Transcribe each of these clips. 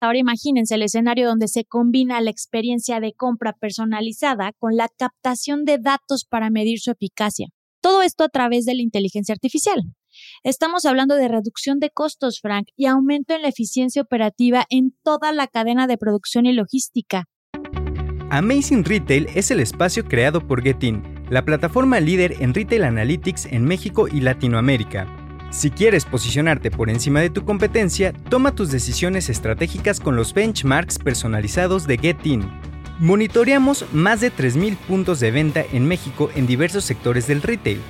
Ahora imagínense el escenario donde se combina la experiencia de compra personalizada con la captación de datos para medir su eficacia. Todo esto a través de la inteligencia artificial. Estamos hablando de reducción de costos, Frank, y aumento en la eficiencia operativa en toda la cadena de producción y logística. Amazing Retail es el espacio creado por Getin, la plataforma líder en retail analytics en México y Latinoamérica. Si quieres posicionarte por encima de tu competencia, toma tus decisiones estratégicas con los benchmarks personalizados de Getin. Monitoreamos más de 3.000 puntos de venta en México en diversos sectores del retail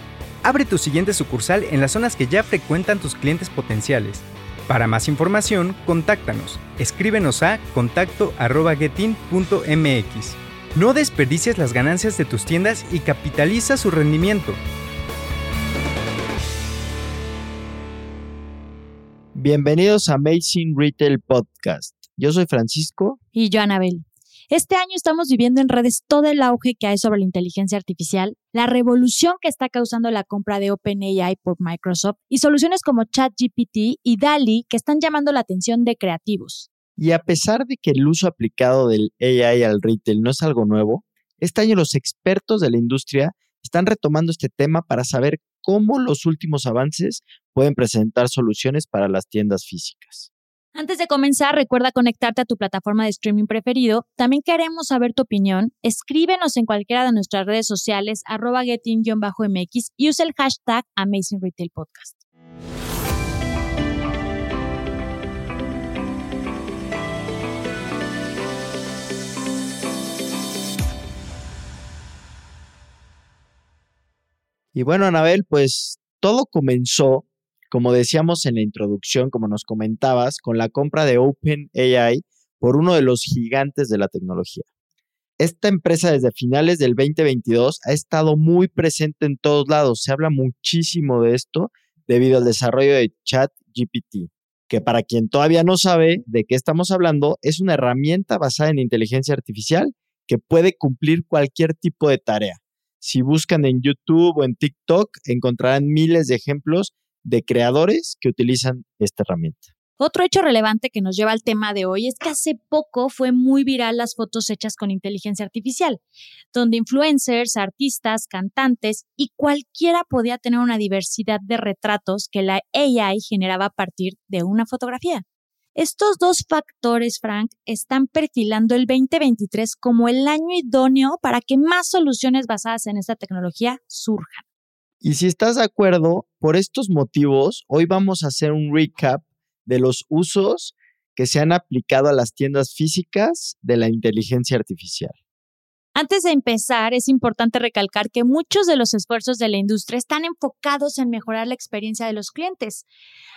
Abre tu siguiente sucursal en las zonas que ya frecuentan tus clientes potenciales. Para más información, contáctanos. Escríbenos a contacto.getin.mx. No desperdicies las ganancias de tus tiendas y capitaliza su rendimiento. Bienvenidos a Amazing Retail Podcast. Yo soy Francisco. Y yo, Anabel. Este año estamos viviendo en redes todo el auge que hay sobre la inteligencia artificial, la revolución que está causando la compra de OpenAI por Microsoft y soluciones como ChatGPT y DALI que están llamando la atención de creativos. Y a pesar de que el uso aplicado del AI al retail no es algo nuevo, este año los expertos de la industria están retomando este tema para saber cómo los últimos avances pueden presentar soluciones para las tiendas físicas. Antes de comenzar, recuerda conectarte a tu plataforma de streaming preferido. También queremos saber tu opinión. Escríbenos en cualquiera de nuestras redes sociales, arroba getting-mx y usa el hashtag Amazing Retail Podcast. Y bueno, Anabel, pues todo comenzó como decíamos en la introducción, como nos comentabas, con la compra de OpenAI por uno de los gigantes de la tecnología. Esta empresa desde finales del 2022 ha estado muy presente en todos lados. Se habla muchísimo de esto debido al desarrollo de ChatGPT, que para quien todavía no sabe de qué estamos hablando, es una herramienta basada en inteligencia artificial que puede cumplir cualquier tipo de tarea. Si buscan en YouTube o en TikTok, encontrarán miles de ejemplos de creadores que utilizan esta herramienta. Otro hecho relevante que nos lleva al tema de hoy es que hace poco fue muy viral las fotos hechas con inteligencia artificial, donde influencers, artistas, cantantes y cualquiera podía tener una diversidad de retratos que la AI generaba a partir de una fotografía. Estos dos factores, Frank, están perfilando el 2023 como el año idóneo para que más soluciones basadas en esta tecnología surjan. Y si estás de acuerdo, por estos motivos, hoy vamos a hacer un recap de los usos que se han aplicado a las tiendas físicas de la inteligencia artificial. Antes de empezar, es importante recalcar que muchos de los esfuerzos de la industria están enfocados en mejorar la experiencia de los clientes.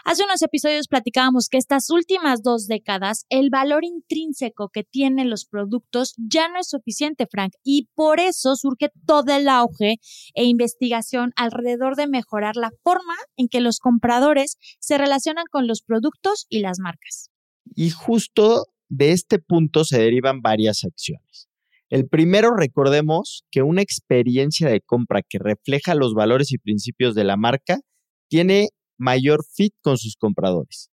Hace unos episodios platicábamos que estas últimas dos décadas el valor intrínseco que tienen los productos ya no es suficiente, Frank, y por eso surge todo el auge e investigación alrededor de mejorar la forma en que los compradores se relacionan con los productos y las marcas. Y justo de este punto se derivan varias acciones. El primero, recordemos que una experiencia de compra que refleja los valores y principios de la marca tiene mayor fit con sus compradores,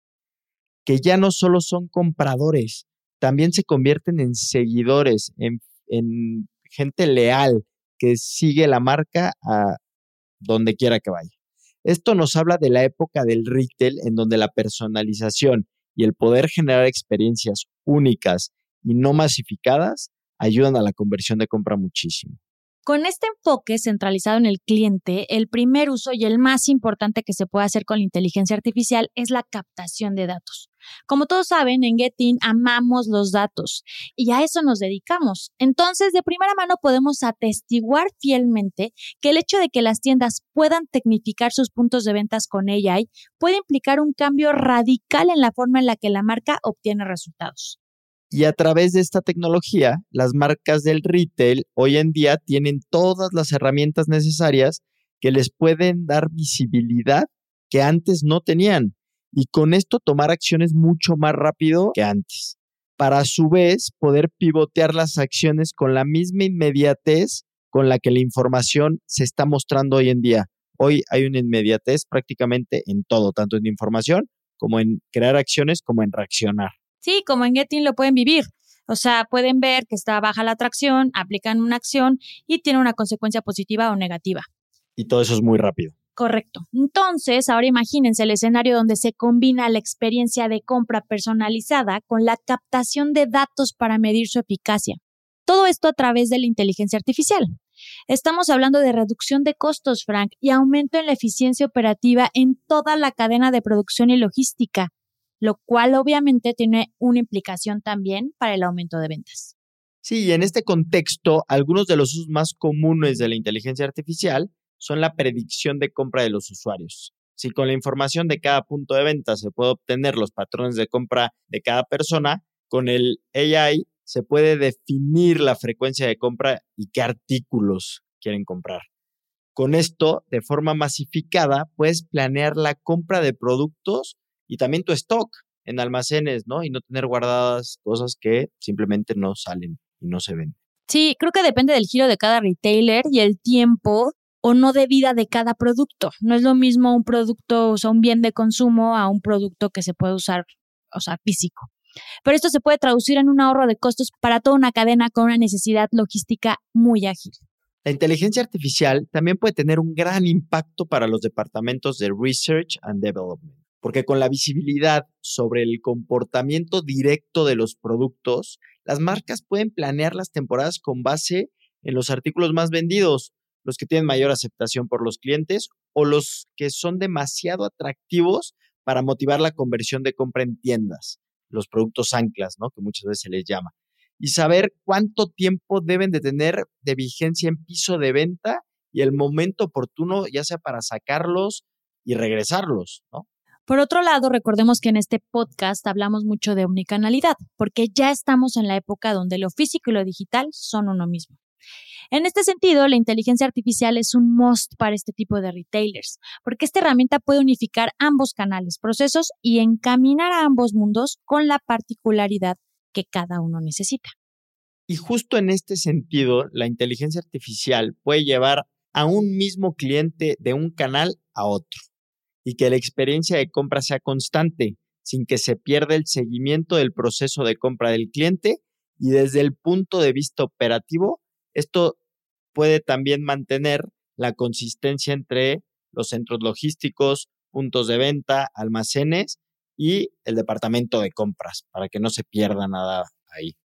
que ya no solo son compradores, también se convierten en seguidores, en, en gente leal que sigue la marca a donde quiera que vaya. Esto nos habla de la época del retail en donde la personalización y el poder generar experiencias únicas y no masificadas ayudan a la conversión de compra muchísimo. Con este enfoque centralizado en el cliente, el primer uso y el más importante que se puede hacer con la inteligencia artificial es la captación de datos. Como todos saben, en Getin amamos los datos y a eso nos dedicamos. Entonces, de primera mano podemos atestiguar fielmente que el hecho de que las tiendas puedan tecnificar sus puntos de ventas con AI puede implicar un cambio radical en la forma en la que la marca obtiene resultados. Y a través de esta tecnología, las marcas del retail hoy en día tienen todas las herramientas necesarias que les pueden dar visibilidad que antes no tenían y con esto tomar acciones mucho más rápido que antes, para a su vez poder pivotear las acciones con la misma inmediatez con la que la información se está mostrando hoy en día. Hoy hay una inmediatez prácticamente en todo, tanto en información como en crear acciones como en reaccionar. Sí, como en Getting lo pueden vivir. O sea, pueden ver que está baja la atracción, aplican una acción y tiene una consecuencia positiva o negativa. Y todo eso es muy rápido. Correcto. Entonces, ahora imagínense el escenario donde se combina la experiencia de compra personalizada con la captación de datos para medir su eficacia. Todo esto a través de la inteligencia artificial. Estamos hablando de reducción de costos, Frank, y aumento en la eficiencia operativa en toda la cadena de producción y logística, lo cual obviamente tiene una implicación también para el aumento de ventas. Sí, y en este contexto, algunos de los usos más comunes de la inteligencia artificial son la predicción de compra de los usuarios. Si con la información de cada punto de venta se puede obtener los patrones de compra de cada persona, con el AI se puede definir la frecuencia de compra y qué artículos quieren comprar. Con esto, de forma masificada, puedes planear la compra de productos y también tu stock en almacenes, ¿no? Y no tener guardadas cosas que simplemente no salen y no se ven. Sí, creo que depende del giro de cada retailer y el tiempo o no de vida de cada producto. No es lo mismo un producto, o sea, un bien de consumo a un producto que se puede usar, o sea, físico. Pero esto se puede traducir en un ahorro de costos para toda una cadena con una necesidad logística muy ágil. La inteligencia artificial también puede tener un gran impacto para los departamentos de Research and Development, porque con la visibilidad sobre el comportamiento directo de los productos, las marcas pueden planear las temporadas con base en los artículos más vendidos, los que tienen mayor aceptación por los clientes o los que son demasiado atractivos para motivar la conversión de compra en tiendas, los productos anclas, ¿no? Que muchas veces se les llama. Y saber cuánto tiempo deben de tener de vigencia en piso de venta y el momento oportuno, ya sea para sacarlos y regresarlos, ¿no? Por otro lado, recordemos que en este podcast hablamos mucho de omnicanalidad, porque ya estamos en la época donde lo físico y lo digital son uno mismo. En este sentido, la inteligencia artificial es un must para este tipo de retailers, porque esta herramienta puede unificar ambos canales, procesos y encaminar a ambos mundos con la particularidad que cada uno necesita. Y justo en este sentido, la inteligencia artificial puede llevar a un mismo cliente de un canal a otro y que la experiencia de compra sea constante, sin que se pierda el seguimiento del proceso de compra del cliente y desde el punto de vista operativo esto puede también mantener la consistencia entre los centros logísticos, puntos de venta, almacenes y el departamento de compras para que no se pierda nada ahí.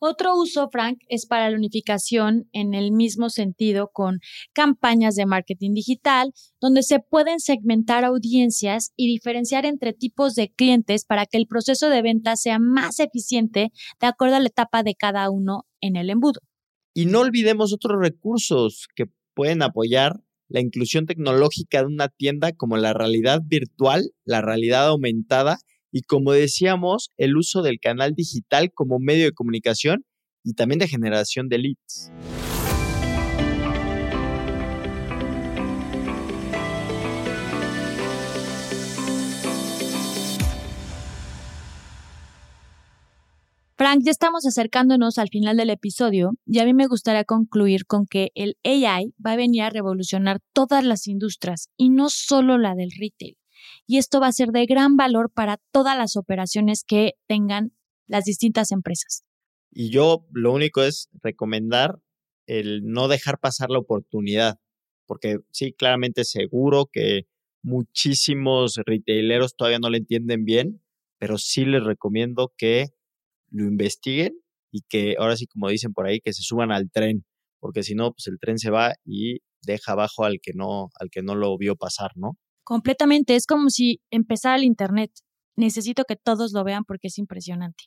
Otro uso, Frank, es para la unificación en el mismo sentido con campañas de marketing digital, donde se pueden segmentar audiencias y diferenciar entre tipos de clientes para que el proceso de venta sea más eficiente de acuerdo a la etapa de cada uno en el embudo. Y no olvidemos otros recursos que pueden apoyar la inclusión tecnológica de una tienda como la realidad virtual, la realidad aumentada y como decíamos, el uso del canal digital como medio de comunicación y también de generación de leads. Frank, ya estamos acercándonos al final del episodio y a mí me gustaría concluir con que el AI va a venir a revolucionar todas las industrias y no solo la del retail. Y esto va a ser de gran valor para todas las operaciones que tengan las distintas empresas. Y yo lo único es recomendar el no dejar pasar la oportunidad, porque sí, claramente seguro que muchísimos retaileros todavía no le entienden bien, pero sí les recomiendo que lo investiguen y que ahora sí, como dicen por ahí, que se suban al tren, porque si no, pues el tren se va y deja abajo al que no, al que no lo vio pasar, ¿no? Completamente, es como si empezara el Internet. Necesito que todos lo vean porque es impresionante.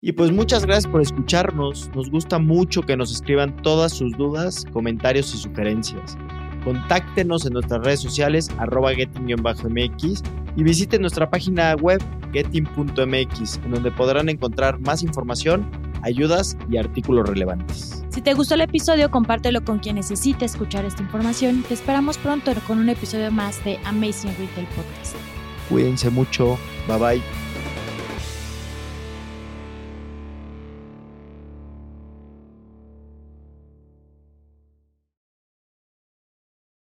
Y pues muchas gracias por escucharnos. Nos gusta mucho que nos escriban todas sus dudas, comentarios y sugerencias. Contáctenos en nuestras redes sociales arroba getting-mx y visiten nuestra página web getting.mx en donde podrán encontrar más información, ayudas y artículos relevantes. Si te gustó el episodio, compártelo con quien necesite escuchar esta información. Te esperamos pronto con un episodio más de Amazing Retail Podcast. Cuídense mucho. Bye bye.